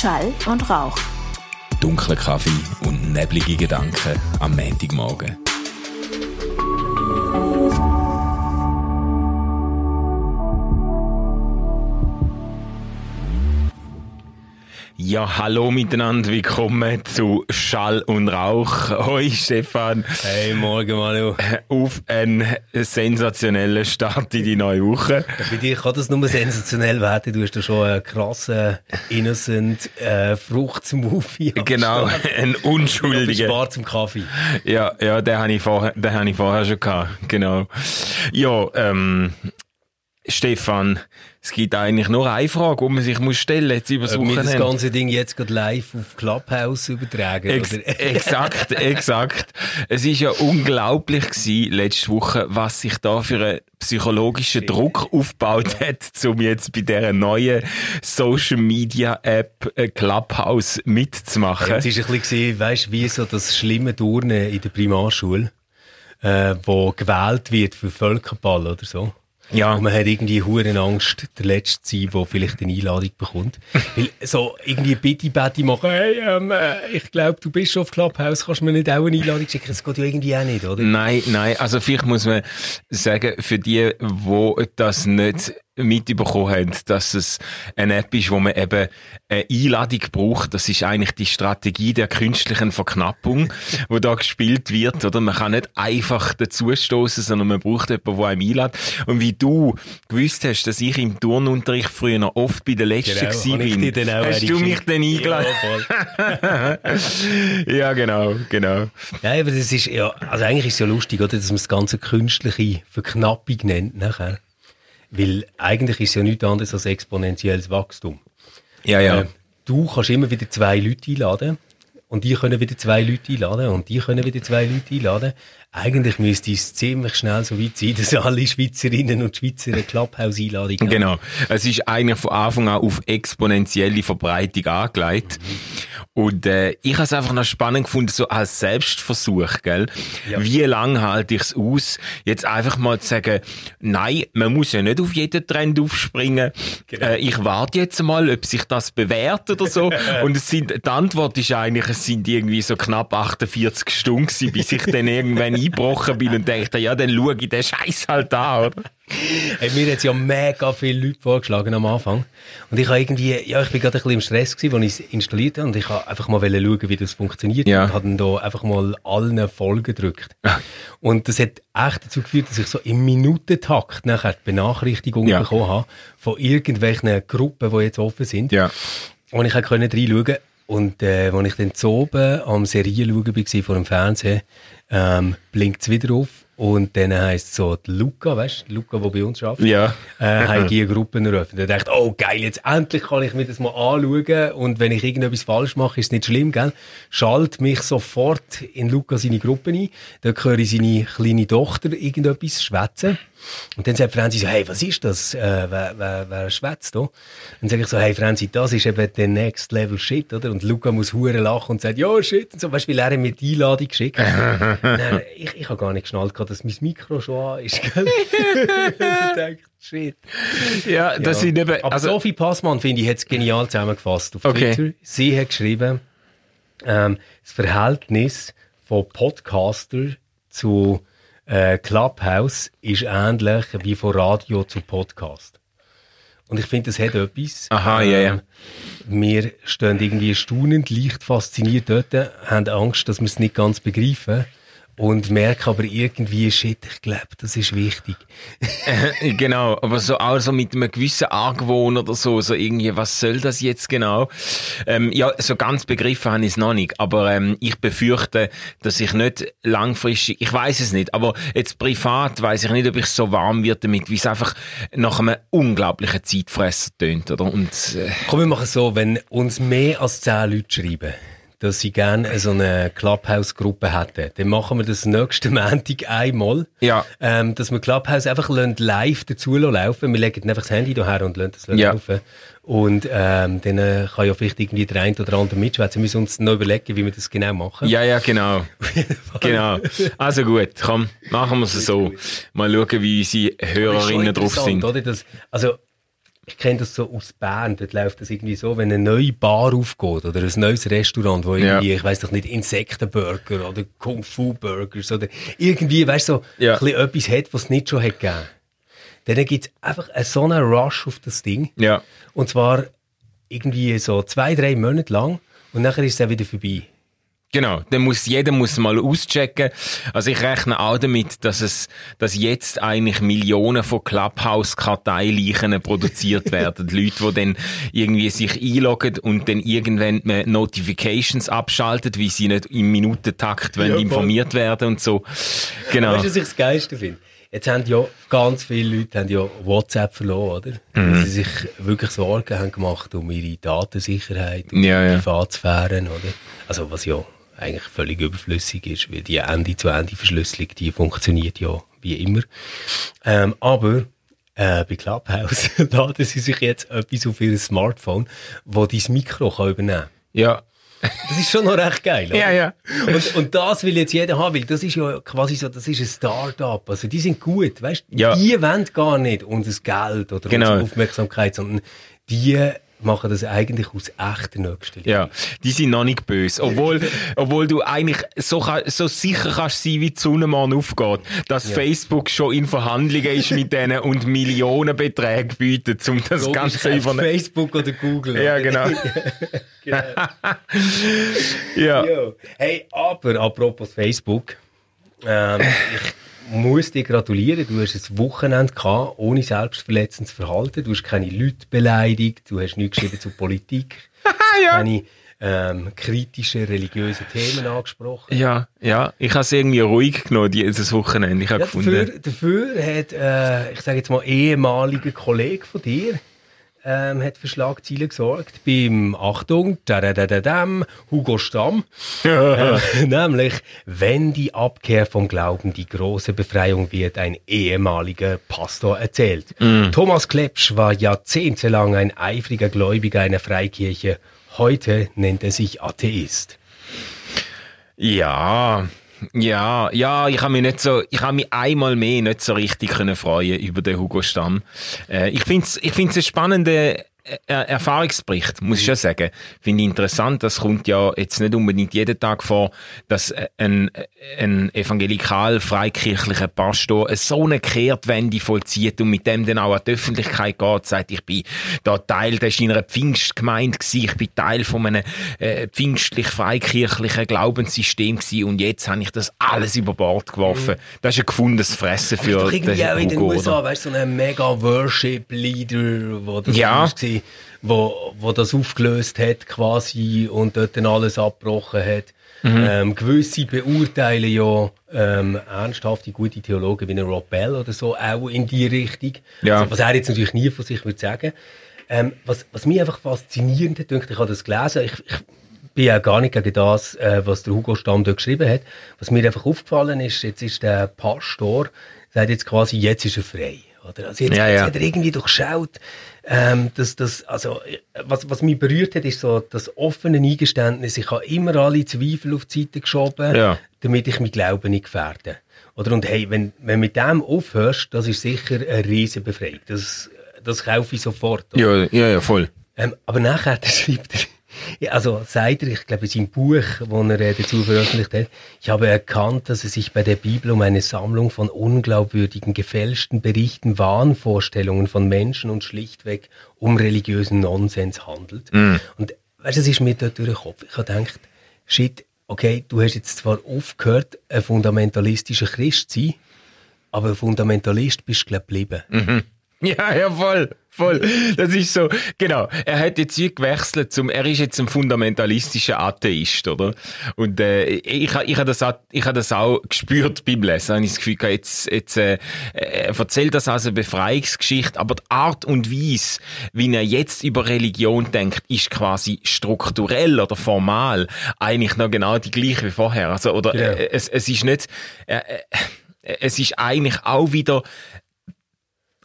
Schall und Rauch. Dunkler Kaffee und neblige Gedanken am Montagmorgen. Ja, hallo miteinander, willkommen zu Schall und Rauch. Hoi Stefan. Hey, morgen Manu. Auf einen sensationellen Start in die neue Woche. Bei dir kann das nur sensationell werden. Du hast da schon einen krassen, innocent äh, Fruchtsmoothie. Genau, ein unschuldiger. Spar zum Kaffee. Ja, ja, den habe ich vorher, den habe ich vorher schon gehabt. Genau. Ja, ähm, Stefan, es gibt eigentlich nur eine Frage, die man sich muss stellen jetzt über das Ob Wochenende. das ganze Ding jetzt gerade live auf Clubhouse übertragen, Ex oder? exakt, exakt. Es ist ja unglaublich gewesen, letzte Woche, was sich da für einen psychologischen Druck aufgebaut hat, um jetzt bei dieser neuen Social Media App äh, Clubhouse mitzumachen. Es war ein bisschen, weißt du, wie so das schlimme Turnen in der Primarschule, äh, wo gewählt wird für Völkerball oder so. Ja. Und man hat irgendwie hure Angst, der Letzte zu sein, der vielleicht eine Einladung bekommt. Weil so irgendwie Bitte-Bette machen, hey, ähm, äh, ich glaube, du bist schon auf Clubhouse, kannst du mir nicht auch eine Einladung schicken? Das geht ja irgendwie auch nicht, oder? Nein, nein, also vielleicht muss man sagen, für die, wo das nicht mitbekommen haben, dass es eine App ist, wo man eben eine Einladung braucht. Das ist eigentlich die Strategie der künstlichen Verknappung, wo da gespielt wird, oder? Man kann nicht einfach dazustoßen, sondern man braucht jemanden, der einem einlädt. Und wie du gewusst hast, dass ich im Turnunterricht früher noch oft bei den Letzten Genau, bin, auch hast du mich dann eingeladen? Ja. Ja, genau, genau. Ja, aber das ist ja, also eigentlich ist es ja lustig, oder, dass man das Ganze künstliche Verknappung nennt, nachher. Weil eigentlich ist es ja nichts anderes als exponentielles Wachstum. Ja, ja. Äh, du kannst immer wieder zwei Leute einladen. Und die können wieder zwei Leute einladen. Und die können wieder zwei Leute einladen. Eigentlich müsste es ziemlich schnell so weit sein, dass alle Schweizerinnen und Schweizer eine Clubhouse-Einladung haben. Genau. Es ist eigentlich von Anfang an auf exponentielle Verbreitung angelegt. Und äh, ich habe es einfach noch spannend gefunden, so als Selbstversuch, gell? Ja. Wie lange halte ich es aus, jetzt einfach mal zu sagen, nein, man muss ja nicht auf jeden Trend aufspringen. Genau. Äh, ich warte jetzt mal, ob sich das bewährt oder so. Und es sind, die Antwort ist eigentlich, es sind irgendwie so knapp 48 Stunden gewesen, bis ich dann irgendwann eingebrochen bin und dachte, ja, dann schaue ich den Scheiß halt an, oder? Hey, mir hat ja mega viele Leute vorgeschlagen am Anfang. Und ich habe irgendwie, ja, ich bin gerade ein bisschen im Stress gewesen, als ich es installiert habe. Und ich habe einfach mal schauen, wie das funktioniert. Ja. Und habe dann da einfach mal allen Folgen gedrückt. Und das hat echt dazu geführt, dass ich so im Minutentakt nachher die Benachrichtigungen Ja. bekommen habe von irgendwelchen Gruppen, die jetzt offen sind. Ja. Und ich konnte reinschauen. Und äh, als ich dann zu oben am Serien schauen war vor dem Fernsehen, ähm, blinkt es wieder auf. Und dann heisst es so, die Luca, weißt du, Luca, der bei uns arbeitet, Ja. äh, haben die Gruppen eröffnet. Und dachte, oh geil, jetzt endlich kann ich mir das mal anschauen. Und wenn ich irgendetwas falsch mache, ist es nicht schlimm, gell? Schalt mich sofort in Luca seine Gruppe ein. Dann höre ich seine kleine Tochter irgendetwas schwätzen. Und dann sagt Franzi so, hey, was ist das? Äh, wer, wer, wer schwätzt da? Dann sage ich so, hey Franzi, das ist eben der Next Level Shit, oder? Und Luca muss hure lachen und sagt, ja, shit. Und so, weißt du, weil er mir die Einladung geschickt hat. Ich, ich habe gar nicht geschnallt, dass mein Mikro schon an ist, gell? ich denke, shit. Ja, das sind eben, Aber also, Sophie Passmann, finde ich, hat es genial zusammengefasst auf Okay. Twitter. Sie hat geschrieben, ähm, das Verhältnis von Podcaster zu äh, Clubhouse ist ähnlich wie von Radio zu Podcast. Und ich finde, das hat etwas. Aha, ja, ja. Wir stehen irgendwie staunend, leicht fasziniert dort, haben Angst, dass wir es nicht ganz begreifen. Und merken aber irgendwie, shit, ich glaube, das ist wichtig. genau, aber so also mit einem gewissen Argwohn oder so, so irgendwie, was soll das jetzt genau? Ähm, ja, so ganz begriffen habe ich es noch nicht, aber ähm, ich befürchte, dass ich nicht langfristig, ich weiß es nicht, aber jetzt privat weiß ich nicht, ob ich so warm wird damit, wie es einfach nach einem unglaublichen Zeitfresser tönt, oder? Und äh, Komm, wir machen es so, wenn uns mehr als zehn Leute schreiben, dass sie gerne so eine Clubhouse-Gruppe hätten, dann machen wir das nächste Montag einmal. Ja. Ähm, dass wir Clubhouse einfach live dazu laufen. Wir legen einfach das Handy daher und lassen das Ja. laufen. Und ähm, dann äh, kann ja vielleicht irgendwie der eine oder andere mitschwätzen. Wir müssen uns noch überlegen, wie wir das genau machen. ja, ja, genau. genau. Also gut, komm, machen wir es so. Mal schauen, wie unsere Hörerinnen drauf sind. Oder? Das, also, ich kenne das so aus Bern, dort läuft das irgendwie so, wenn eine neue Bar aufgeht oder ein neues Restaurant, wo irgendwie, ja. ich weiß doch nicht, Insektenburger oder Kung-Fu-Burgers oder irgendwie, weißt du, so ja. ein bisschen etwas hat, was es nicht schon hat gegeben. Dann gibt es einfach so einen Rush auf das Ding. Ja. Und zwar irgendwie so zwei, drei Monate lang und nachher ist es auch wieder vorbei. Genau, dann muss jeder muss mal auschecken. Also ich rechne auch damit, dass es, dass jetzt eigentlich Millionen von Clubhouse-Karteileichen produziert werden. Leute, die dann irgendwie sich einloggen und dann irgendwann Notifications abschalten, wie sie nicht im Minutentakt ja, informiert werden und so. Genau. Weißt du, was ich das Geilste finde? Jetzt haben ja ganz viele Leute haben ja WhatsApp verloren, oder? Mhm. Weil sie sich wirklich Sorgen haben gemacht um ihre Datensicherheit, um ja, ihre Privatsphäre, oder? Also was ja eigentlich völlig überflüssig ist, weil die Ende-zu-Ende-Verschlüsselung, die funktioniert ja wie immer. Ähm, aber äh, bei Clubhouse laden sie sich jetzt etwas auf ihr Smartphone, wo dein Mikro kann übernehmen kann. Ja. Das ist schon noch recht geil, oder? Ja, ja. Und, und das will jetzt jeder haben, weil das ist ja quasi so, das ist ein Start-up. Also die sind gut, weißt du? Ja. Die wollen gar nicht unser Geld oder genau. unsere Aufmerksamkeit, sondern die machen das eigentlich aus echter Nächstenliebe. Ja, die sind noch nicht böse. Obwohl, obwohl du eigentlich so, so sicher kannst sein, wie die Sonne morgen aufgeht, dass ja. Facebook schon in Verhandlungen ist mit denen und Millionenbeträge bietet, um das Logisch, Ganze über Facebook oder Google. Ja, genau. genau. ja. Jo. Hey, aber apropos Facebook, ähm, ich muss dir gratulieren. Du hast ein Wochenende gehabt, ohne selbstverletzendes Verhalten. Du hast keine Leute beleidigt. Du hast nichts geschrieben zur Politik. ja. Keine ähm, kritische, religiöse Themen angesprochen. Ja, ja. Ich habe es irgendwie ruhig genommen, dieses Wochenende. Ich ja, gefunden. Dafür, dafür hat, äh, ich sage jetzt mal, ehemaliger Kollege von dir, ähm, hat für Schlagzeilen gesorgt beim, Achtung, dadadadadam, Hugo Stamm. äh, nämlich, wenn die Abkehr vom Glauben die große Befreiung wird, ein ehemaliger Pastor erzählt. Mm. Thomas Klepsch war jahrzehntelang ein eifriger Gläubiger einer Freikirche. Heute nennt er sich Atheist. Ja, ja, ja, ich habe mich nicht so, ich habe mich einmal mehr nicht so richtig können freuen über den Hugo Stamm. Äh, ich finde es ich find's eine spannende Erfahrungsbericht, muss ich schon sagen. Finde ich interessant. Das kommt ja jetzt nicht unbedingt jeden Tag vor, dass ein, ein evangelikal-freikirchlicher Pastor so eine Kehrtwende vollzieht und mit dem dann auch an die Öffentlichkeit geht, sagt, ich bin da Teil, das war in einer Pfingstgemeinde gewesen, ich bin Teil von einem äh, pfingstlich-freikirchlichen Glaubenssystem gewesen und jetzt habe ich das alles über Bord geworfen. Mhm. Das ist ein gefundenes Fressen für den auch in den USA, weißt du, so ein mega Worship-Leader, wo das ja. war wo, wo das aufgelöst hat quasi und dort dann alles abgebrochen hat. Mhm. Ähm, gewisse beurteilen ja ähm, ernsthafte, gute Theologen wie Rob Bell oder so auch in die Richtung. Ja. Also, was er jetzt natürlich nie von sich würde sagen. Ähm, was, was mich einfach faszinierend hat, ich habe das gelesen, ich, ich bin ja gar nicht gegen das, äh, was der Hugo Stamm dort geschrieben hat. Was mir einfach aufgefallen ist, jetzt ist der Pastor, sagt jetzt quasi, jetzt ist er frei. Oder? Also jetzt, ja, ja. jetzt hat er irgendwie durchschaut, ähm, dass das, also, was, was mich berührt hat, ist so das offene Eingeständnis. Ich habe immer alle Zweifel auf die Seite geschoben, ja. damit ich mein Glauben nicht gefährde. Oder, und hey, wenn, wenn mit dem aufhörst, das ist sicher eine riesen Befreiung. Das, das kaufe ich sofort. Ja, ja, ja, voll. Ähm, aber nachher schreibt er, ja, also sagt er, ich glaube, in seinem Buch, das er äh, dazu veröffentlicht hat, ich habe erkannt, dass es sich bei der Bibel um eine Sammlung von unglaubwürdigen, gefälschten Berichten, Wahnvorstellungen von Menschen und schlichtweg um religiösen Nonsens handelt. Mm. Und weißt du, es ist mir dort durch den Kopf. Ich habe gedacht, shit, okay, du hast jetzt zwar aufgehört, ein fundamentalistischer Christ zu sein, aber ein Fundamentalist bist du, glaube ich, geblieben. Mhm. Ja, ja, voll, voll. Das ist so, genau. Er hat jetzt hier gewechselt zum, er ist jetzt ein fundamentalistischer Atheist, oder? Und, äh, ich, ich habe das, auch, ich habe das auch gespürt beim Lesen. Habe ich das Gefühl, jetzt, jetzt, äh, er erzählt das als eine Befreiungsgeschichte, aber die Art und Weise, wie er jetzt über Religion denkt, ist quasi strukturell oder formal eigentlich noch genau die gleiche wie vorher. Also, oder, ja. äh, es, es ist nicht, äh, es ist eigentlich auch wieder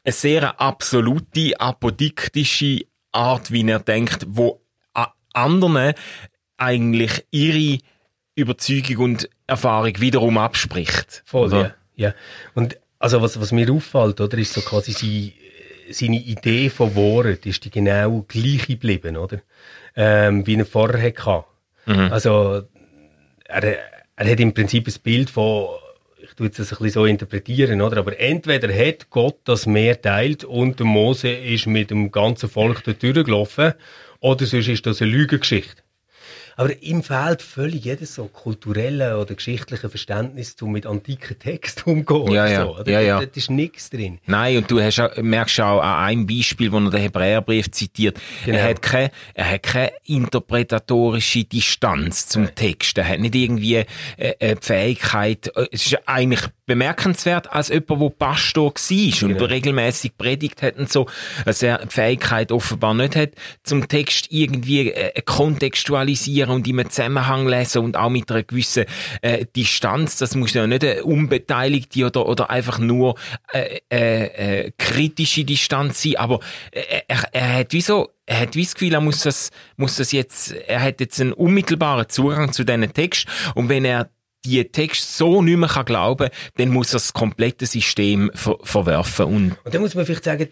eine sehr absolute, apodiktische Art, wie er denkt, wo anderen eigentlich ihre Überzeugung und Erfahrung wiederum abspricht. Voll, ja. ja. Und also was, was mir auffällt, oder, ist so quasi sie, seine Idee von Wort ist die genau gleiche geblieben, oder? Ähm, wie er vorher hatte. Mhm. Also, er, er hat im Prinzip ein Bild von, tue jetzt das ein bisschen so interpretieren, oder? Aber entweder hat Gott das Meer teilt und Mose ist mit dem ganzen Volk dort durchgelaufen, oder sonst ist das eine Lügengeschichte. Aber ihm fehlt völlig jedes so kulturelle oder geschichtliche Verständnis, um mit antiken Texten umzugehen. Ja, ja. So, ja, ja. Da ist nichts drin. Nein, und du hast, auch- merkst auch an einem Beispiel, wo er den Hebräerbrief zitiert, Genau. er hat keine, er hat keine interpretatorische Distanz zum Text. Er hat nicht irgendwie äh, äh, die Fähigkeit, äh, es ist eigentlich bemerkenswert als jemand, der Pastor war und regelmäßig predigt hat und so, dass er die Fähigkeit offenbar nicht hat, zum Text irgendwie äh, kontextualisieren und im Zusammenhang lesen und auch mit einer gewissen äh, Distanz. Das muss ja nicht eine unbeteiligte oder, oder einfach nur äh, äh, äh, kritische Distanz sein, aber äh, er, er hat wie so er hat wie das Gefühl, er muss das, muss das jetzt, er hat jetzt einen unmittelbaren Zugang zu diesen Text. Und wenn er die Text so nicht mehr kann glauben, dann muss er das komplette System ver verwerfen. Und Und dann muss man vielleicht sagen,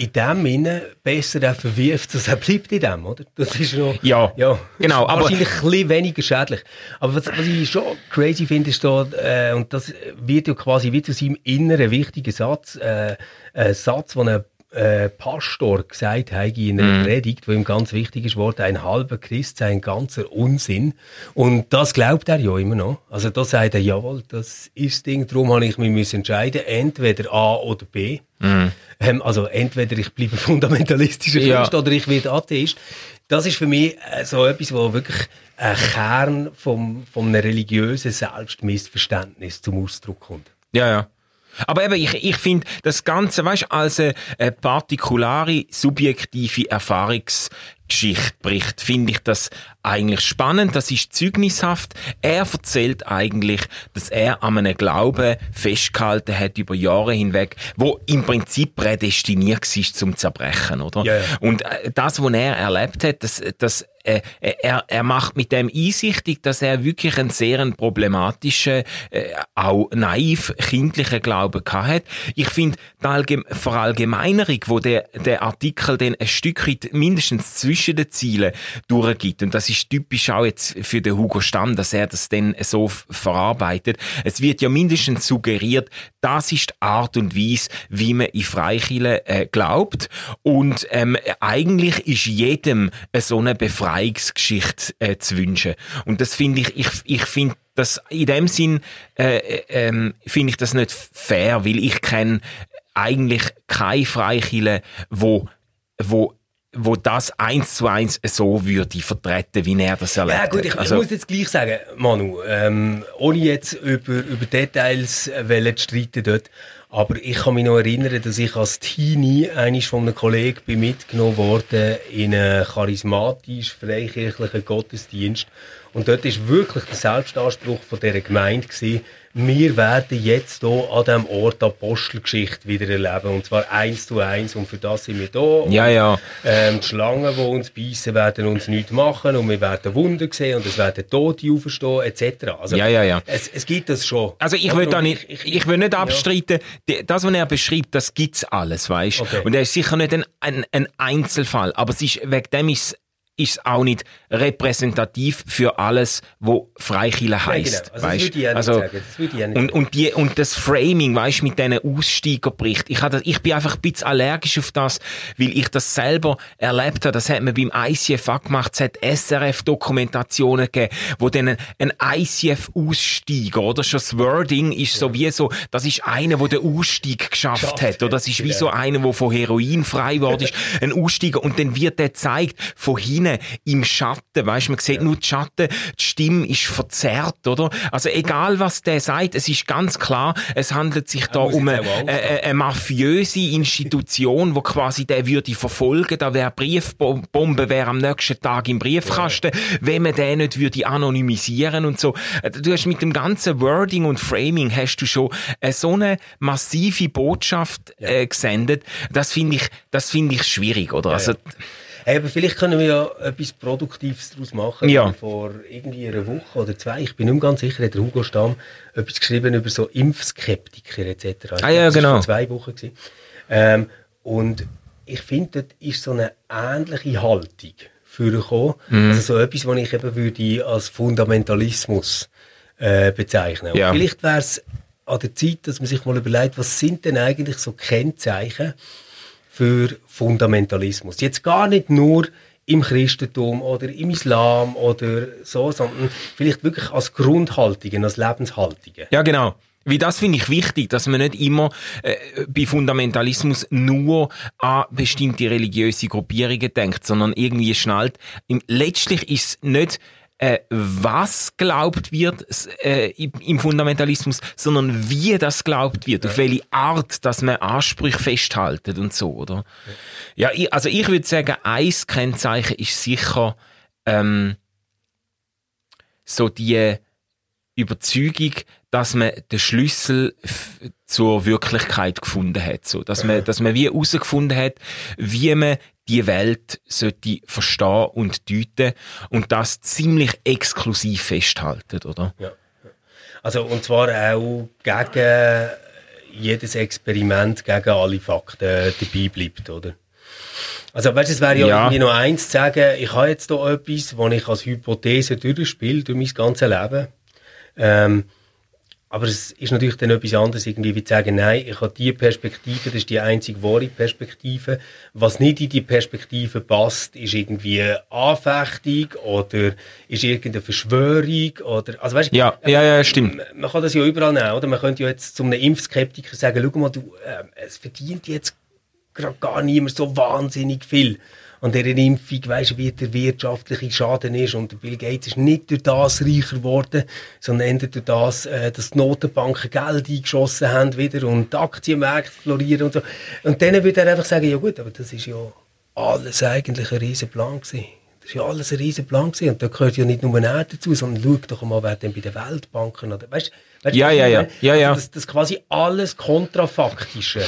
in dem Sinne besser er verwirft, dass er bleibt in dem, oder? Das ist noch, Ja, ja genau, aber- wahrscheinlich ein bisschen weniger schädlich. Aber was, was ich schon crazy finde, ist da, äh, und das wird ja quasi wie zu seinem inneren wichtigen Satz, äh, ein Satz, den ein äh, Pastor gesagt hat in Mhm. einer Predigt, wo ihm ganz wichtig ist, worden, ein halber Christ sei ein ganzer Unsinn. Und das glaubt er ja immer noch. Also da sagt er, jawohl, das ist das Ding, darum habe ich mich müssen entscheiden, entweder A oder B. Ähm, also entweder ich bleibe fundamentalistischer Mhm. Ja. Christ oder ich werde Atheist. Das ist für mich äh, so etwas, wo wirklich ein Kern vom, von einem religiösen Selbstmissverständnis zum Ausdruck kommt. Ja, ja. Aber eben, ich, ich finde das Ganze, weißt als eine, eine partikulare, subjektive Erfahrungsgeschichte bricht, finde ich das eigentlich spannend. Das ist zeugnishaft. Er erzählt eigentlich, dass er an einem Glauben festgehalten hat über Jahre hinweg, wo im Prinzip prädestiniert war zum Zerbrechen, oder? Ja. Und äh, das, was er erlebt hat, das, das äh, er, er macht mit dem einsichtig, dass er wirklich einen sehr problematischen, äh, auch naiv kindlichen Glauben hat. Ich finde, die Allgeme Verallgemeinerung, wo der, der Artikel dann ein Stück weit mindestens zwischen den Zielen durchgibt, und das ist typisch auch jetzt für den Hugo Stamm, dass er das dann so verarbeitet. Es wird ja mindestens suggeriert, das ist die Art und Weise, wie man in Freikirchen äh, glaubt. Und ähm, eigentlich ist jedem so eine Befreiungsgeschichte äh, zu wünschen. Und das finde ich, ich, ich finde das in dem Sinn äh, äh, ähm, finde ich das nicht fair, weil ich kenne eigentlich keine Freikirche, wo wo wo das eins zu eins so würde vertreten, wie er das erlebt Ja gut, ich, Also- ich muss jetzt gleich sagen, Manu, ähm, ohne jetzt über, über Details äh, zu streiten dort, aber ich kann mich noch erinnern, dass ich als Teenie eines von einem Kollegen bin mitgenommen worden in einen charismatisch freikirchlichen Gottesdienst und dort ist wirklich der Selbstanspruch von dieser Gemeinde gewesen, wir werden jetzt hier an diesem Ort Apostelgeschichte wieder erleben. Und zwar eins zu eins. Und für das sind wir da. Ja, Und, ja. Ähm, die Schlangen, die uns beißen, werden uns nichts machen. Und wir werden Wunder sehen. Und es werden Tote auferstehen, etc. Also, Ja, ja, ja. Es, es gibt das schon. Also ich will da nicht, ich, will nicht abstreiten, die- das, was er beschreibt, das gibt's alles, weißt? Okay. Und er ist sicher nicht ein, ein, ein Einzelfall, aber es ist, wegen dem ist ist es auch nicht repräsentativ für alles, wo heisst, genau. Also das weißt? würde ich auch nicht sagen. Das würde ich auch nicht und, und die, und das Framing, weißt, mit diesen Aussteigerbericht. Ich hatte, ich bin einfach ein bisschen allergisch auf das, weil ich das selber erlebt habe. Das hat man beim ICF auch gemacht. Es hat SRF-Dokumentationen gegeben, wo dann ein, ICF-Aussteiger, oder schon das Wording ist so wie so, das ist einer, der den Ausstieg geschafft Geschafft hat, oder das ist wie genau. so einer, der von Heroin frei geworden ist, ein Aussteiger, und dann wird der gezeigt, von hinten, im Schatten, weißt, man sieht nur die Schatten, die Stimme ist verzerrt, oder? Also egal, was der sagt, es ist ganz klar, es handelt sich da um eine, eine, eine, mafiöse Institution, wo quasi der würde verfolgen, da wäre Briefbombe, wäre am nächsten Tag im Briefkasten, wenn man den nicht würde anonymisieren und so. Du hast mit dem ganzen Wording und Framing hast du schon so eine massive Botschaft äh, gesendet. Das finde ich, das finde ich schwierig, oder? also, Hey, aber vielleicht können wir ja etwas Produktives daraus machen. Ja. Vor irgendwie einer Woche oder zwei, ich bin nicht ganz sicher, hat der Hugo Stamm etwas geschrieben über so Impfskeptiker etc. Ich Ah, ja, das war genau. vor zwei Wochen. Gewesen. Ähm, Und ich finde, dort ist so eine ähnliche Haltung vorgekommen. Mhm. Also so etwas, was ich eben würde als Fundamentalismus äh, bezeichnen. Ja. vielleicht wäre es an der Zeit, dass man sich mal überlegt, was sind denn eigentlich so Kennzeichen für Fundamentalismus? Jetzt gar nicht nur im Christentum oder im Islam oder so, sondern vielleicht wirklich als Grundhaltungen, als Lebenshaltungen. Ja, genau. Wie das finde ich wichtig, dass man nicht immer äh, bei Fundamentalismus nur an bestimmte religiöse Gruppierungen denkt, sondern irgendwie schnallt. Letztlich ist es nicht äh, was glaubt wird äh, im Fundamentalismus, sondern wie das glaubt wird, ja. auf welche Art, dass man Ansprüche festhaltet und so, oder? Ja, ja ich, also ich würde sagen, ein Kennzeichen ist sicher ähm, so die Überzeugung, dass man den Schlüssel zur Wirklichkeit gefunden hat, so, dass man, dass man wie herausgefunden hat, wie man die Welt sollte verstehen und deuten und das ziemlich exklusiv festhalten, oder? Ja. Also, und zwar auch gegen jedes Experiment, gegen alle Fakten dabei bleibt, oder? Also, weißt es wäre ja, ja, irgendwie noch eins zu sagen, ich habe jetzt hier etwas, das ich als Hypothese durchspiele, durch mein ganzes Leben. Ähm, aber es ist natürlich dann etwas anderes, irgendwie wie zu sagen, nein, ich habe diese Perspektive, das ist die einzige wahre Perspektive. Was nicht in die Perspektive passt, ist irgendwie Anfechtung oder ist irgendeine Verschwörung oder, also weißt, ja, ja, ja, stimmt. Man kann das ja überall nehmen, oder? Man könnte ja jetzt zu einem Impfskeptiker sagen, schau mal, du, äh, es verdient jetzt gerade gar niemand so wahnsinnig viel an dieser Impfung, weißt, wie der wirtschaftliche Schaden ist. Und Bill Gates ist nicht durch das reicher geworden, sondern eher durch das, äh, dass die Notenbanken Geld eingeschossen haben wieder und die Aktienmärkte florieren und so. Und dann würde er einfach sagen, ja gut, aber das ist ja alles eigentlich ein riesen Plan gewesen. Das war ja alles ein riesen Plan gewesen. Und da gehört ja nicht nur er dazu, sondern schau doch mal, wer denn bei den Weltbanken oder, weißt, weißt, ja, ja, ja, ja, ja. Also das, das quasi alles kontrafaktische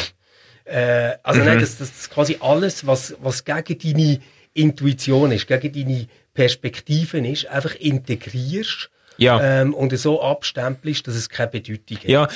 äh, also mhm. nein, das, das ist quasi alles, was, was gegen deine Intuition ist, gegen deine Perspektiven ist, einfach integrierst ja. ähm, und so abstempelst, dass es keine Bedeutung hat. Ja,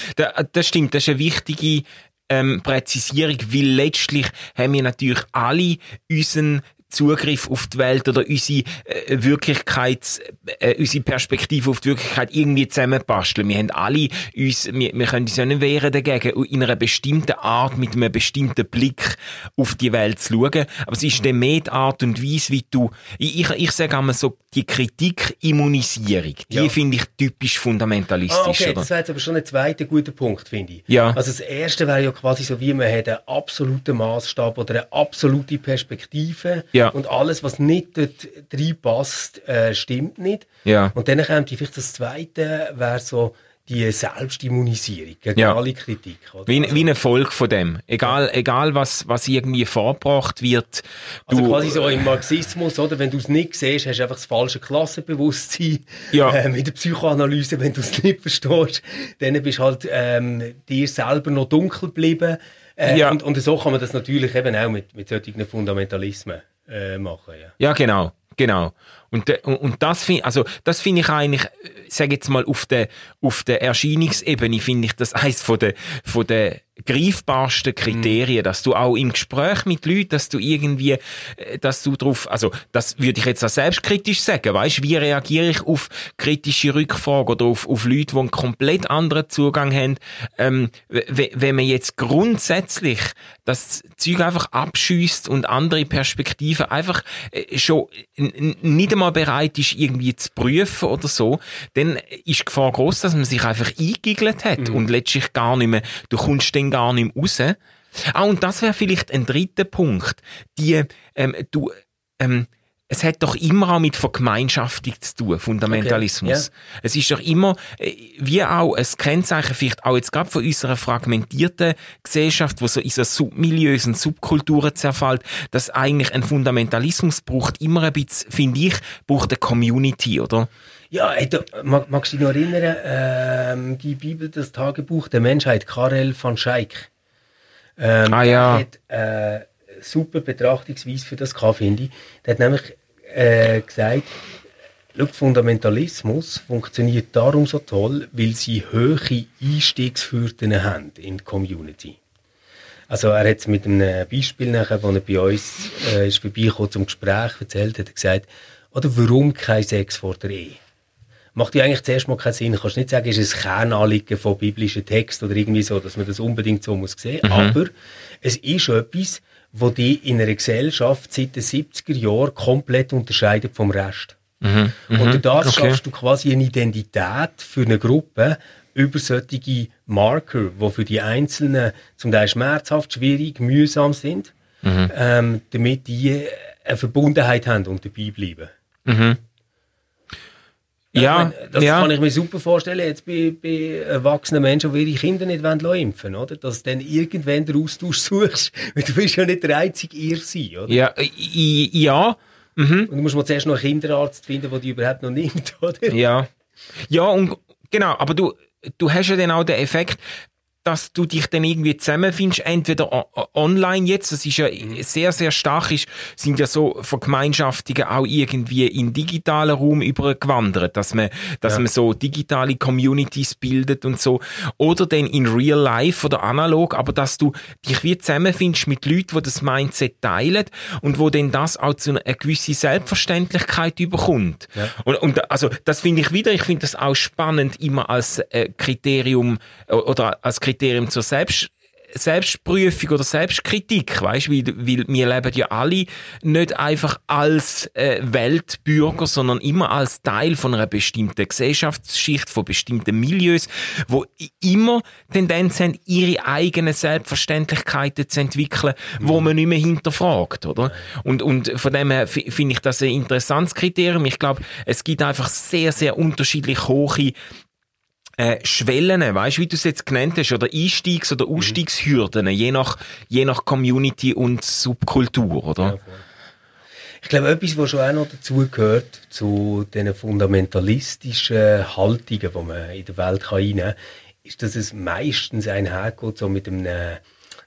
das stimmt. Das ist eine wichtige ähm, Präzisierung, weil letztlich haben wir natürlich alle unseren Zugriff auf die Welt oder unsere äh, Wirklichkeit, äh, unsere Perspektive auf die Wirklichkeit irgendwie zusammenbasteln. Wir haben alle uns, wir, wir können uns ja nicht wehren dagegen, in einer bestimmten Art, mit einem bestimmten Blick auf die Welt zu schauen. Aber es ist dann mehr die Art und Weise, wie du, ich, ich, ich sage einmal so, die Kritik-Immunisierung, die ja. finde ich typisch fundamentalistisch. Ah, okay, oder? das wäre jetzt aber schon ein zweiter guter Punkt, finde ich. Ja. Also das erste wäre ja quasi so, wie man hat einen absoluten Maßstab oder eine absolute Perspektive ja. Und alles, was nicht dort reinpasst, äh, stimmt nicht. Ja. Und dann kommt vielleicht das Zweite, wäre so die Selbstimmunisierung gegen ja. alle Kritik. Oder? Wie, wie eine Folge von dem. Egal, egal was, was irgendwie vorgebracht wird. Also quasi so im Marxismus, oder? Wenn du es nicht siehst, hast du einfach das falsche Klassenbewusstsein. Ja. Ähm, in der Psychoanalyse, wenn du es nicht verstehst, dann bist du halt ähm, dir selber noch dunkel geblieben. Äh, ja. und, und so kann man das natürlich eben auch mit, mit solchen Fundamentalismen äh, machen. Ja, ja genau. Genau. Und, und, und das finde also, das finde ich eigentlich, sage jetzt mal, auf der, auf der Erscheinungsebene finde ich das eins von der, von der greifbarsten Kriterien, mhm. dass du auch im Gespräch mit Leuten, dass du irgendwie, äh, dass du drauf, also das würde ich jetzt auch selbstkritisch sagen, weißt, wie reagiere ich auf kritische Rückfragen oder auf, auf Leute, die einen komplett anderen Zugang haben, ähm, wenn man jetzt grundsätzlich das Zeug einfach abschießt und andere Perspektiven einfach äh, schon nicht einmal bereit ist, irgendwie zu prüfen oder so, dann ist die Gefahr groß, dass man sich einfach eingigelt hat mhm. und letztlich gar nicht mehr, du kommst dann gar nicht mehr raus. Ah, und das wäre vielleicht ein dritter Punkt. Die, ähm, du, ähm, es hat doch immer auch mit Vergemeinschaftung zu tun, Fundamentalismus. Okay, yeah. Es ist doch immer, äh, wie auch ein Kennzeichen, vielleicht auch jetzt gerade von unserer fragmentierten Gesellschaft, wo so in so Submilieus und Subkulturen zerfällt, dass eigentlich ein Fundamentalismus braucht immer ein bisschen, finde ich, braucht eine Community, oder? Ja, ey, du, mag, magst du dich noch erinnern, ähm, die Bibel, das Tagebuch der Menschheit, Karel van Schaik. Ähm, ah ja. Hat, äh, super Betrachtungsweise für das finde ich. Der hat nämlich äh, gesagt, Schau, Fundamentalismus funktioniert darum so toll, weil sie hohe Einstiegshürden haben in die Community. Also er hat es mit einem Beispiel nachher, wo er bei uns äh, ist vorbeigekommen zum Gespräch erzählt, hat er gesagt, oder warum kein Sex vor der Ehe? Macht ja eigentlich zuerst mal keinen Sinn. Du kannst nicht sagen, ist es ein Kernanliegen von biblischen Texten oder irgendwie so, dass man das unbedingt so muss sehen. Mhm. Aber es ist etwas, wo die in einer Gesellschaft seit den 70er Jahren komplett unterscheidet vom Rest. Mhm. Und durch das okay. schaffst du quasi eine Identität für eine Gruppe über solche Marker, die für die Einzelnen zum Teil schmerzhaft, schwierig, mühsam sind, mhm. ähm, damit die eine Verbundenheit haben und dabei bleiben. Mhm. Ja, meine, das ja. kann ich mir super vorstellen, jetzt bei, bei erwachsenen Menschen, die ihre Kinder nicht wollen impfen oder? Dass du dann irgendwann den Austausch suchst, weil du willst ja nicht der einzige ihr sein, oder? Ja, ja. Mhm. Und du musst mal zuerst noch einen Kinderarzt finden, der die überhaupt noch nimmt, oder? Ja. Ja, und genau, aber du, du hast ja dann auch den Effekt, dass du dich dann irgendwie zusammenfindest, entweder online jetzt, das ist ja mhm. sehr, sehr stark, ist, sind ja so Vergemeinschaftungen auch irgendwie in digitalen Raum übergewandert, dass man, dass ja. man so digitale Communities bildet und so, oder dann in real life oder analog, aber dass du dich wie zusammenfindest mit Leuten, die das Mindset teilen und wo dann das auch zu einer gewissen Selbstverständlichkeit überkommt. Ja. Und, und also, das finde ich wieder, ich finde das auch spannend, immer als äh, Kriterium äh, oder als Kriterium Kriterium zur Selbst Selbstprüfung oder Selbstkritik, weißt, weil, weil wir leben ja alle nicht einfach als äh, Weltbürger, sondern immer als Teil von einer bestimmten Gesellschaftsschicht, von bestimmten Milieus, wo immer Tendenz haben, ihre eigenen Selbstverständlichkeiten zu entwickeln, mhm. wo man nicht mehr hinterfragt, oder? Und, und von dem her finde ich das ein interessantes Kriterium. Ich glaube, es gibt einfach sehr, sehr unterschiedlich hohe äh, Schwellen, weißt du, wie du es jetzt genannt hast, oder Einstiegs- oder mhm. Ausstiegshürden, je nach, je nach Community und Subkultur, oder? Ja, ich glaube, etwas, was schon auch noch dazu gehört, zu diesen fundamentalistischen Haltungen, die man in der Welt kann kann, ist, dass es meistens einhergeht so mit einem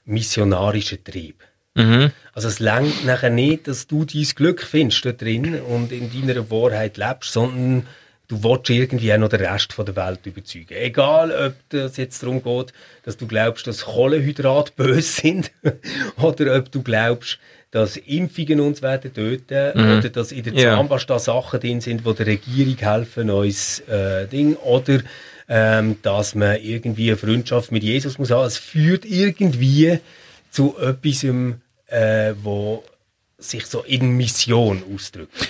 missionarischen Trieb. Mhm. Also es längt nachher nicht, dass du dein Glück findest da drin und in deiner Wahrheit lebst, sondern du willst irgendwie auch noch den Rest der Welt überzeugen. Egal, ob es jetzt darum geht, dass du glaubst, dass Kohlenhydrate böse sind oder ob du glaubst, dass Impfungen uns werden töten mhm. oder dass in der Zahnpasta yeah. Sachen drin sind, die der Regierung helfen, uns äh, Ding oder ähm, dass man irgendwie eine Freundschaft mit Jesus muss haben. Es führt irgendwie zu etwas, äh, wo sich so in Mission ausdrückt.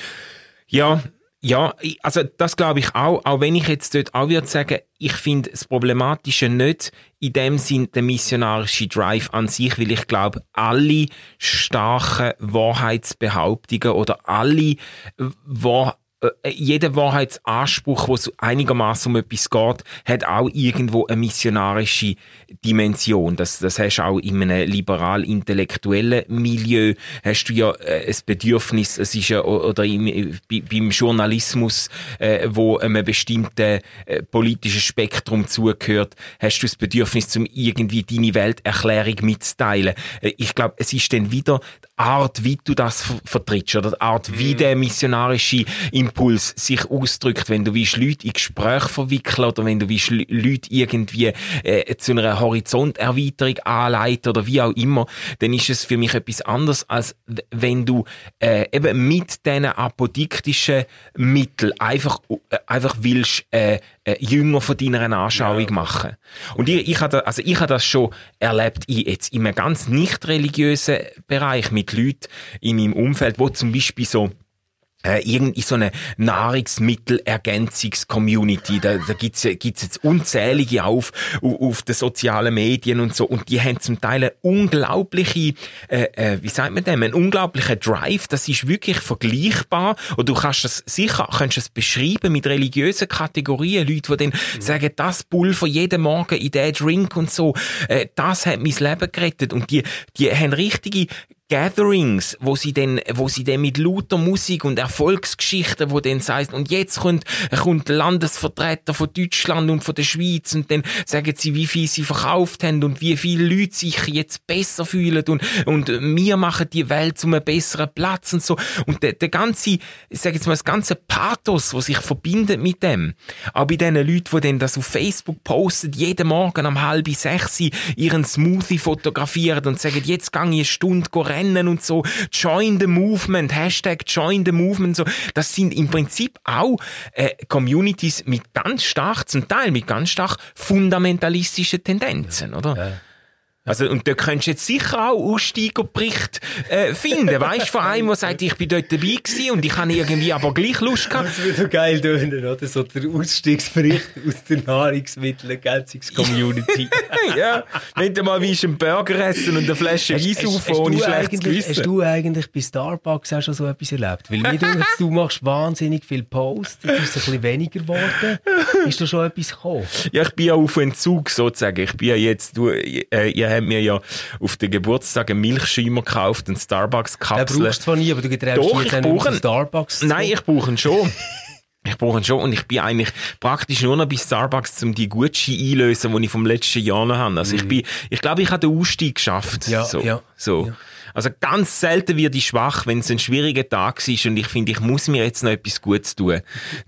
Ja, ja, also das glaube ich auch, auch wenn ich jetzt dort auch würde sagen, ich finde das Problematische nicht in dem Sinn der missionarische Drive an sich, weil ich glaube, alle starken Wahrheitsbehauptungen oder alle Wahr jeder Wahrheitsanspruch, wo es einigermaßen um etwas geht, hat auch irgendwo eine missionarische Dimension. Das, das hast du auch in einem liberal-intellektuellen Milieu, hast du ja äh, ein Bedürfnis, es ist ja, oder im, beim Journalismus, äh, wo einem bestimmten äh, politischen Spektrum zugehört, hast du das Bedürfnis, zum irgendwie deine Welterklärung mitzuteilen. Äh, ich glaube, es ist dann wieder Art, wie du das vertrittst, oder die Art, wie mhm. der missionarische Impuls sich ausdrückt, wenn du willst, Leute in Gespräch verwickeln oder wenn du willst, Leute irgendwie äh, zu einer Horizonterweiterung anleiten oder wie auch immer, dann ist es für mich etwas anderes, als wenn du äh, eben mit diesen apodiktischen Mitteln einfach, äh, einfach willst, äh, äh, Jünger von deiner Anschauung ja. machen. Und ich, ich habe also ich habe das schon erlebt in, jetzt in einem ganz nicht religiösen Bereich mit Leuten in meinem Umfeld, wo zum Beispiel so äh, irgendwie so eine Nahrungsmittelergänzungs-Community. Da, da gibt's, gibt's jetzt unzählige auf, auf den sozialen Medien und so. Und die haben zum Teil eine unglaubliche, äh, äh, wie sagt man dem, einen unglaublichen Drive. Das ist wirklich vergleichbar. Und du kannst das sicher, kannst es beschreiben mit religiösen Kategorien. Leute, die dann mhm. sagen, das Pulver jeden Morgen in den Drink und so, äh, das hat mein Leben gerettet. Und die, die haben richtige Gatherings, wo sie dann, wo sie dann mit lauter Musik und Erfolgsgeschichten, wo dann sagt, und jetzt kommt, kommt Landesvertreter von Deutschland und von der Schweiz und dann sagen sie, wie viel sie verkauft haben und wie viele Leute sich jetzt besser fühlen und, und wir machen die Welt zu einem besseren Platz und so. Und der, der ganze, ich sage jetzt mal, das ganze Pathos, was sich verbindet mit dem. Auch bei den Leuten, die dann das auf Facebook posten, jeden Morgen um halb sechs ihren Smoothie fotografieren und sagen, jetzt gehe ich eine Stunde und so. Join the Movement, Hashtag Join the Movement, so. Das sind im Prinzip auch äh, Communities mit ganz stark, zum Teil mit ganz stark fundamentalistischen Tendenzen, oder? Ja. Also, und da könntest du jetzt sicher auch Aussteigerbericht äh, finden, weißt du, von einem, der sagt, ich bin dort dabei gewesen und ich habe irgendwie aber gleich Lust gehabt. Das würde so geil tun, oder? So der Ausstiegsbericht aus der Nahrungsmittelergänzungs-Community. ja, wenn du mal wie einen Burger essen und eine Flasche Eis auf ohne schlechtes Gewissen. Hast du eigentlich bei Starbucks auch schon so etwas erlebt? Weil mir denkt, du machst wahnsinnig viel Posts, jetzt ist es ein bisschen weniger geworden. Ist da schon etwas gekommen? Ja, ich bin ja auf Entzug sozusagen. Ich bin ja jetzt, du, äh, haben mir ja auf den Geburtstag einen Milchschimmer gekauft, einen Starbucks-Kapsel. Den brauchst du zwar nie, aber du getreibst Doch, ich brauche Starbucks. Nein, ich brauche ihn schon. Ich brauche ihn schon und ich bin eigentlich praktisch nur noch bei Starbucks, um die Gucci einlösen, die ich vom letzten Jahr noch habe. Also mm. ich mhm. bin, ich glaube, ich habe den Ausstieg geschafft. Ja, so. ja. so. Ja. Also ganz selten wird ich schwach, wenn es ein schwieriger Tag ist und ich finde, ich muss mir jetzt noch etwas Gutes tun.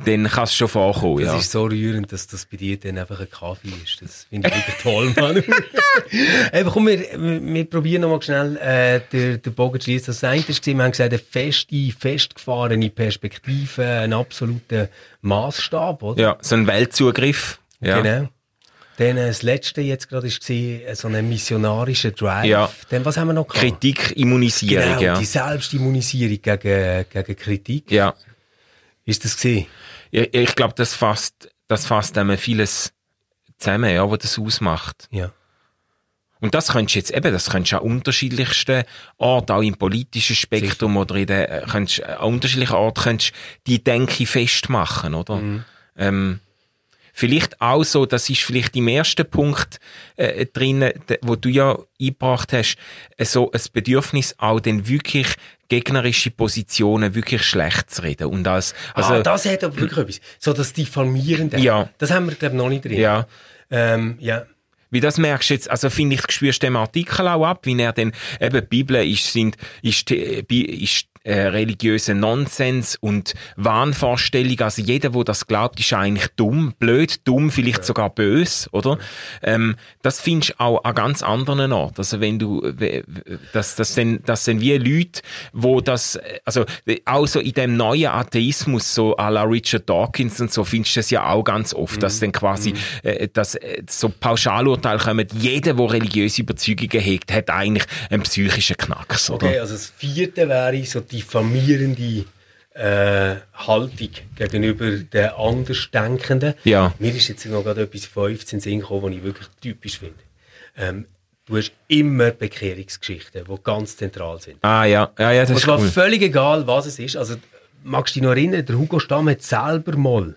Dann kann es schon vorkommen, das ja. ist so rührend, dass das bei dir dann einfach ein Kaffee ist. Das finde ich wieder toll, Mann. Eben, komm, wir, wir probieren nochmal schnell äh, den, den Bogen zu schließen. Das eine ist, wir haben gesagt, eine feste, festgefahrene Perspektive, ein absoluter Maßstab, oder? Ja, so ein Weltzugriff. Ja. Genau. Dann äh, das letzte jetzt gerade war äh, so ein missionarischer Drive. Ja. Dann, was haben wir noch gehabt? Kritikimmunisierung, genau, ja. die Selbstimmunisierung gegen, gegen Kritik. Ja. Ist das gesehen? Ich, ich glaube, das fasst, das fasst vieles zusammen, ja, was das ausmacht. Ja. Und das könntest du jetzt eben, das könntest du an unterschiedlichsten Orten, auch im politischen Spektrum Sicher. oder in den, äh, könntest, an unterschiedlichen Orten könntest die Denke festmachen, oder? Mhm. Ähm, Vielleicht auch so, das ist vielleicht im ersten Punkt äh, drin, wo du ja eingebracht hast, äh, so ein Bedürfnis auch dann wirklich gegnerische Positionen wirklich schlecht zu reden. Und als, also, ah, das hat aber wirklich etwas. So das Diffamierende. Ja. Das haben wir, glaube ich, noch nicht drin. Ja. Ähm, ja. Wie das merkst du jetzt, also finde ich, spürst du dem Artikel auch ab, wie er denn, eben, die Bibel ist, sind, ist, ist äh, religiösen Nonsens und Wahnvorstellung. Also jeder, der das glaubt, ist eigentlich dumm, blöd, dumm, vielleicht ja. sogar bös, oder? Ähm, das findest du auch an ganz anderen Orten. Also wenn du, das, das sind, das sind wie Leute, wo das, also auch so in dem neuen Atheismus, so à la Richard Dawkins und so, findest du das ja auch ganz oft, mhm. dass dann quasi, mhm. äh, dass äh, so Pauschalurteil kommen, jeder, der religiöse Überzeugungen hegt, hat eigentlich einen psychischen Knacks, oder? Okay, also das vierte wäre so diffamierende äh, Haltung gegenüber den Andersdenkenden. Ja. Mir ist jetzt noch gerade etwas 15 Sinn gekommen, was ich wirklich typisch finde. Ähm, du hast immer Bekehrungsgeschichten, die ganz zentral sind. Ah ja, ja, ja das ist Und zwar cool. völlig egal, was es ist. Also, magst du dich noch erinnern, der Hugo Stamm hat selber mal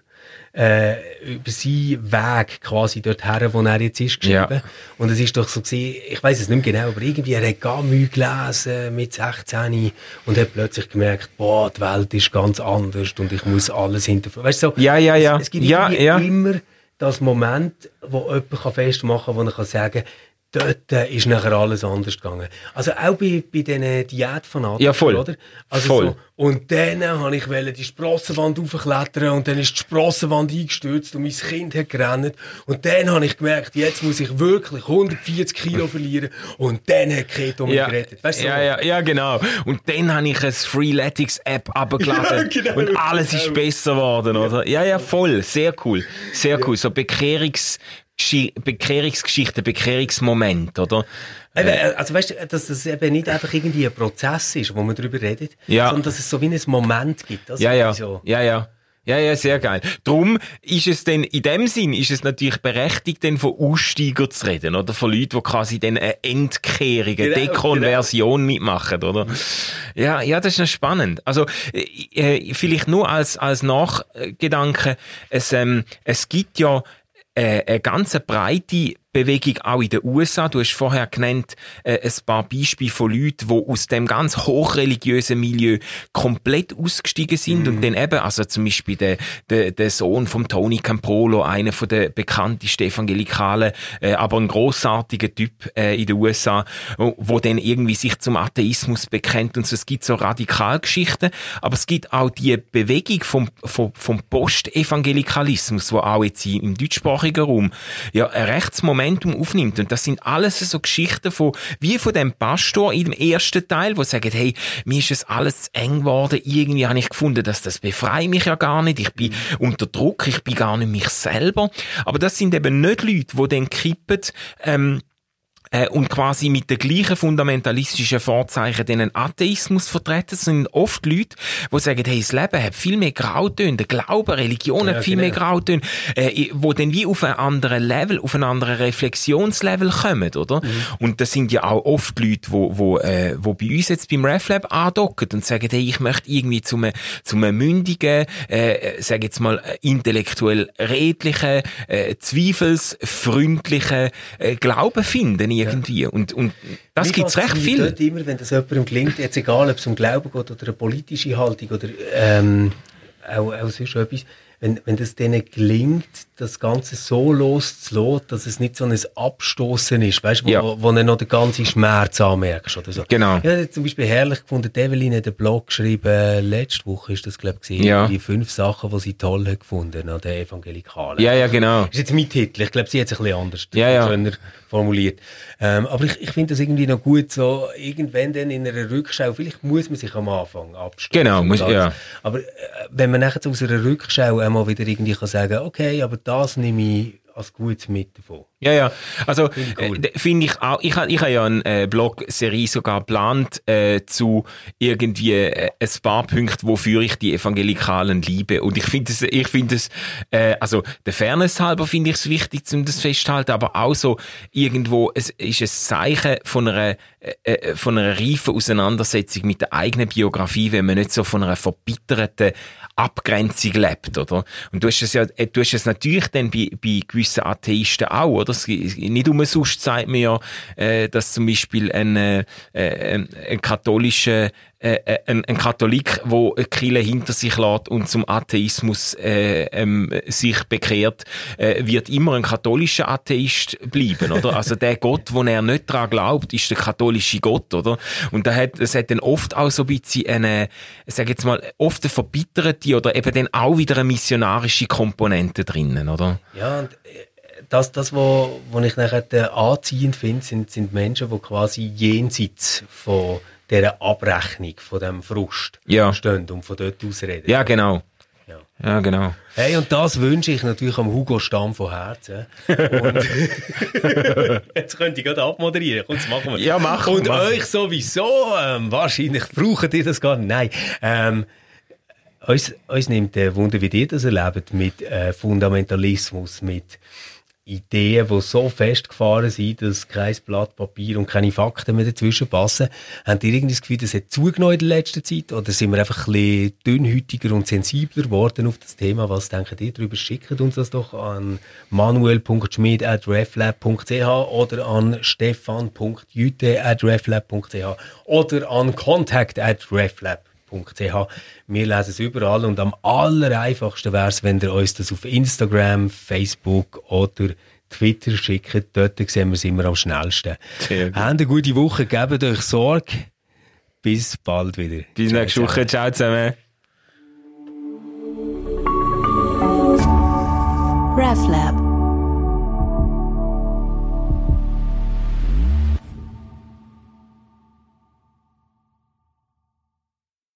äh, über seinen Weg quasi dorthin, wo er jetzt ist, geschrieben. Ja. Und es ist doch so gewesen, ich weiß es nicht mehr genau, aber irgendwie, er hat gar Mühe gelesen mit 16 und hat plötzlich gemerkt, boah, die Welt ist ganz anders und ich muss alles hinterfragen. Weißt du, so, ja, ja, ja. Es, es gibt ja, ja. immer das Moment, wo jemand festmachen kann, wo er kann sagen kann, dort ist nachher alles anders gegangen. Also auch bei, bei diesen Diätfanatikern, ja, voll. oder? Also voll. So, und dann habe ich die Sprossenwand aufklettern und dann ist die Sprossenwand eingestürzt und mein Kind hat gerannt. Und dann habe ich gemerkt, jetzt muss ich wirklich 140 Kilo verlieren und dann hat Keto mich ja. gerettet. Weißt du, ja, ja, ja, genau. Und dann habe ich eine Freeletics-App abgeladen ja, genau, und alles genau. ist besser geworden, oder? Ja, ja, voll. Sehr cool. Sehr cool. So Bekehrungs- Bekehrungsgeschichte, Bekehrungsmoment, oder? Eben, äh, also weißt du, dass das eben nicht einfach irgendwie ein Prozess ist, wo man darüber redet, ja. sondern dass es so wie ein Moment gibt. Das ja, ja. So. ja, ja. Ja, ja, sehr geil. Drum ist es denn, in dem Sinn ist es natürlich berechtigt, denn von Aussteiger zu reden, oder? Von Leuten, die quasi dann eine Entkehrung, eine genau, Dekonversion genau. mitmachen, oder? Ja, ja, das ist noch spannend. Also, äh, vielleicht nur als, als Nachgedanke, es, ähm, es gibt ja äh, eine ganz breite Bewegung auch in den USA. Du hast vorher genannt, äh, ein paar Beispiele von Leuten, die aus dem ganz hochreligiösen Milieu komplett ausgestiegen sind mm. und dann eben, also zum Beispiel der, der, der Sohn von Tony Campolo, einer von der bekanntesten Evangelikalen, äh, aber ein großartiger Typ äh, in den USA, wo, wo dann irgendwie sich zum Atheismus bekennt und so. Es gibt so Radikalgeschichten, aber es gibt auch die Bewegung vom, vom, vom Postevangelikalismus, wo auch jetzt im deutschsprachigen Raum ja ein Rechtsmomentum aufnimmt. Und das sind alles so Geschichten von, wie von dem Pastor im ersten Teil, wo sagt, hey, mir ist es alles zu eng geworden, irgendwie habe ich gefunden, dass das befreit mich ja gar nicht, ich bin unter Druck, ich bin gar nicht mich selber. Aber das sind eben nicht Leute, die dann kippen, ähm, äh, und quasi mit den gleichen fundamentalistischen Vorzeichen den Atheismus vertreten, sind oft Leute, die sagen, hey, das Leben hat viel mehr Grautöne, der Glaube, Religion ja, hat viel genau. mehr Grautöne, äh, wo dann wie auf ein anderes Level, auf ein anderes Reflexionslevel kommen, oder? Mhm. Und das sind ja auch oft Leute, wo, wo, äh, wo bei uns jetzt beim RefLab andocken und sagen, hey, ich möchte irgendwie zu einem, zu einem mündigen, äh, sag jetzt mal, intellektuell redlichen, äh, zweifelsfreundlichen äh, Glauben finden irgendwie. Und, und das gibt es recht viel. Immer, wenn das jemandem gelingt, jetzt egal, ob es um Glauben geht oder eine politische Haltung oder ähm, auch, auch sonst etwas, wenn, wenn das denen gelingt, das Ganze so loszulassen, dass es nicht so ein Abstoßen ist, weißt du, wo, ja. wo du noch den ganzen Schmerz anmerkst oder so. Genau. Ich habe zum Beispiel herrlich gefunden, Evelyn hat einen Blog geschrieben, letzte Woche ist das, glaube ich, ja. die fünf Sachen, die sie toll hat gefunden an der Evangelikalen. Ja, ja, genau. Das ist jetzt mein Titel. Ich glaube, sie hat es ein bisschen anders, ja, ja. schöner formuliert. Ähm, aber ich, ich finde das irgendwie noch gut, so irgendwann dann in einer Rückschau, vielleicht muss man sich am Anfang abstellen. Genau, muss, ja. Aber äh, wenn man nachher aus einer Rückschau einmal wieder irgendwie kann sagen, okay, aber das nehme ich als Gutes mit davon. Ja, ja. Also, finde cool. äh, find ich auch, ich habe ich ha ja eine äh, Blog-Serie sogar geplant, äh, zu irgendwie äh, ein paar Punkten, wofür ich die Evangelikalen liebe. Und ich finde es, ich finde es, äh, also, der Fairness halber finde ich es wichtig, um das festzuhalten, aber auch so irgendwo, es ist ein Zeichen von einer, äh, äh, von einer reifen Auseinandersetzung mit der eigenen Biografie, wenn man nicht so von einer verbitterten Abgrenzung lebt, oder? Und du hast es ja, äh, du hast es natürlich dann bei, bei gewissen Atheisten auch, oder? Es, nicht umsonst sagt man ja, äh, dass zum Beispiel ein, äh, ein, ein katholischer äh, äh, ein, ein Katholik, wo Kille hinter sich lässt und zum Atheismus äh, ähm, sich bekehrt, äh, wird immer ein katholischer Atheist bleiben, oder? Also der Gott, wo er nicht dran glaubt, ist der katholische Gott, oder? Und da hat, das hat dann oft auch so ein bisschen eine, sag jetzt mal, oft eine verbitterte oder eben dann auch wieder eine missionarische Komponente drinnen, oder? Ja, und äh, das, das wo, wo ich nachher anziehend finde, sind, sind Menschen, die quasi jenseits von dieser Abrechnung, von dem Frust ja. stehen und von dort aus reden. Ja, genau. Ja. ja, genau. Hey, und das wünsche ich natürlich am Hugo Stamm von Herzen. Und jetzt könnt ihr gerade abmoderieren. Komm, das machen wir. Ja, machen Und mach. euch sowieso, ähm, wahrscheinlich braucht ihr das gar nicht. Nein. Ähm, uns, uns nimmt der Wunder, wie ihr das erlebt, mit äh, Fundamentalismus, mit Ideen, die so festgefahren sind, dass kein Blatt Papier und keine Fakten mehr dazwischen passen. Habt ihr irgendwie das Gefühl, das hat zugenommen in der letzten Zeit? Oder sind wir einfach ein bisschen dünnhütiger und sensibler geworden auf das Thema? Was denkt ihr darüber? Schickt uns das doch an manuel.schmid.reflab.ch oder an stefan.jute.reflab.ch oder an contact.reflab.ch www.ch. Wir lesen es überall und am allereinfachsten wäre es, wenn ihr uns das auf Instagram, Facebook oder Twitter schickt. Dort sehen wir es immer am schnellsten. Habt eine gute Woche, gebt euch Sorge. Bis bald wieder. Bis nächste Woche. Ciao zusammen. RefLab